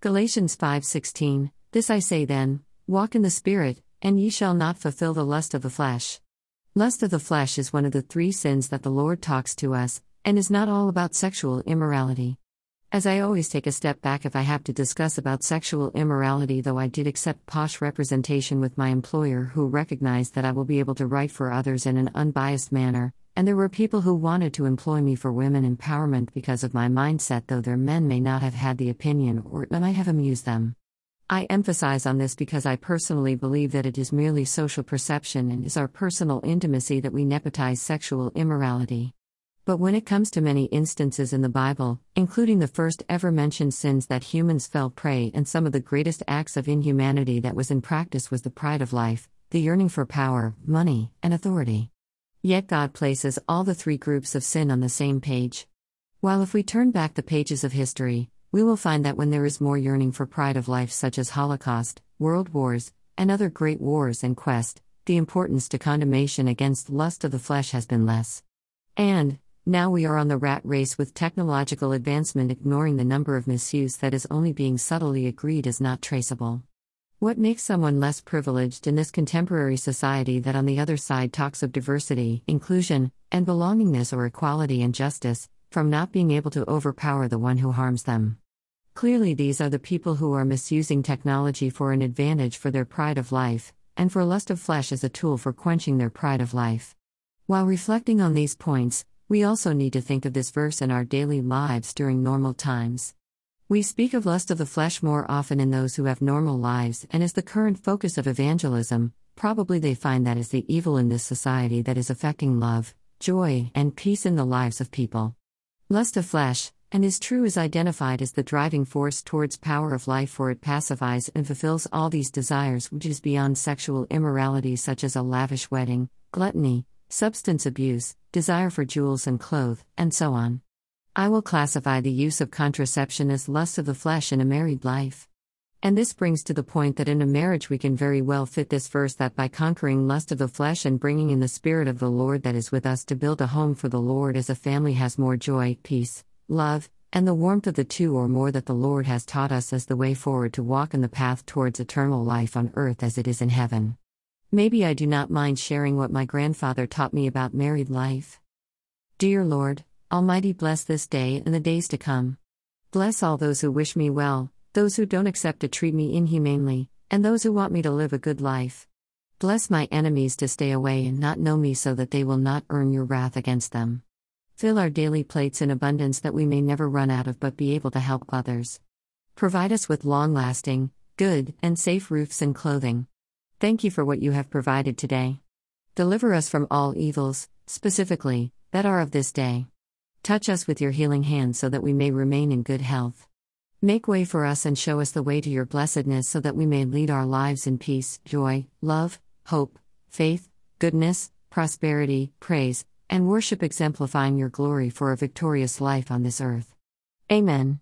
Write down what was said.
Galatians 5:16 This I say then, walk in the spirit, and ye shall not fulfill the lust of the flesh. Lust of the flesh is one of the three sins that the Lord talks to us, and is not all about sexual immorality. As I always take a step back if I have to discuss about sexual immorality, though I did accept posh representation with my employer who recognized that I will be able to write for others in an unbiased manner, and there were people who wanted to employ me for women empowerment because of my mindset, though their men may not have had the opinion or it might have amused them. I emphasize on this because I personally believe that it is merely social perception and is our personal intimacy that we nepotize sexual immorality. But when it comes to many instances in the Bible, including the first ever mentioned sins that humans fell prey and some of the greatest acts of inhumanity that was in practice was the pride of life, the yearning for power, money, and authority. Yet God places all the three groups of sin on the same page. While if we turn back the pages of history, we will find that when there is more yearning for pride of life such as Holocaust, world wars, and other great wars and quest, the importance to condemnation against lust of the flesh has been less. And, now we are on the rat race with technological advancement, ignoring the number of misuse that is only being subtly agreed is not traceable. What makes someone less privileged in this contemporary society that on the other side talks of diversity, inclusion, and belongingness or equality and justice, from not being able to overpower the one who harms them? Clearly, these are the people who are misusing technology for an advantage for their pride of life, and for lust of flesh as a tool for quenching their pride of life. While reflecting on these points, we also need to think of this verse in our daily lives during normal times. We speak of lust of the flesh more often in those who have normal lives and is the current focus of evangelism. Probably they find that is the evil in this society that is affecting love, joy, and peace in the lives of people. Lust of flesh, and is true is identified as the driving force towards power of life for it pacifies and fulfills all these desires which is beyond sexual immorality such as a lavish wedding, gluttony, substance abuse, desire for jewels and clothes, and so on. I will classify the use of contraception as lust of the flesh in a married life. And this brings to the point that in a marriage we can very well fit this verse that by conquering lust of the flesh and bringing in the Spirit of the Lord that is with us to build a home for the Lord as a family has more joy, peace, love, and the warmth of the two or more that the Lord has taught us as the way forward to walk in the path towards eternal life on earth as it is in heaven. Maybe I do not mind sharing what my grandfather taught me about married life. Dear Lord, Almighty, bless this day and the days to come. Bless all those who wish me well, those who don't accept to treat me inhumanely, and those who want me to live a good life. Bless my enemies to stay away and not know me so that they will not earn your wrath against them. Fill our daily plates in abundance that we may never run out of but be able to help others. Provide us with long lasting, good, and safe roofs and clothing. Thank you for what you have provided today. Deliver us from all evils, specifically, that are of this day. Touch us with your healing hand so that we may remain in good health. Make way for us and show us the way to your blessedness so that we may lead our lives in peace, joy, love, hope, faith, goodness, prosperity, praise, and worship, exemplifying your glory for a victorious life on this earth. Amen.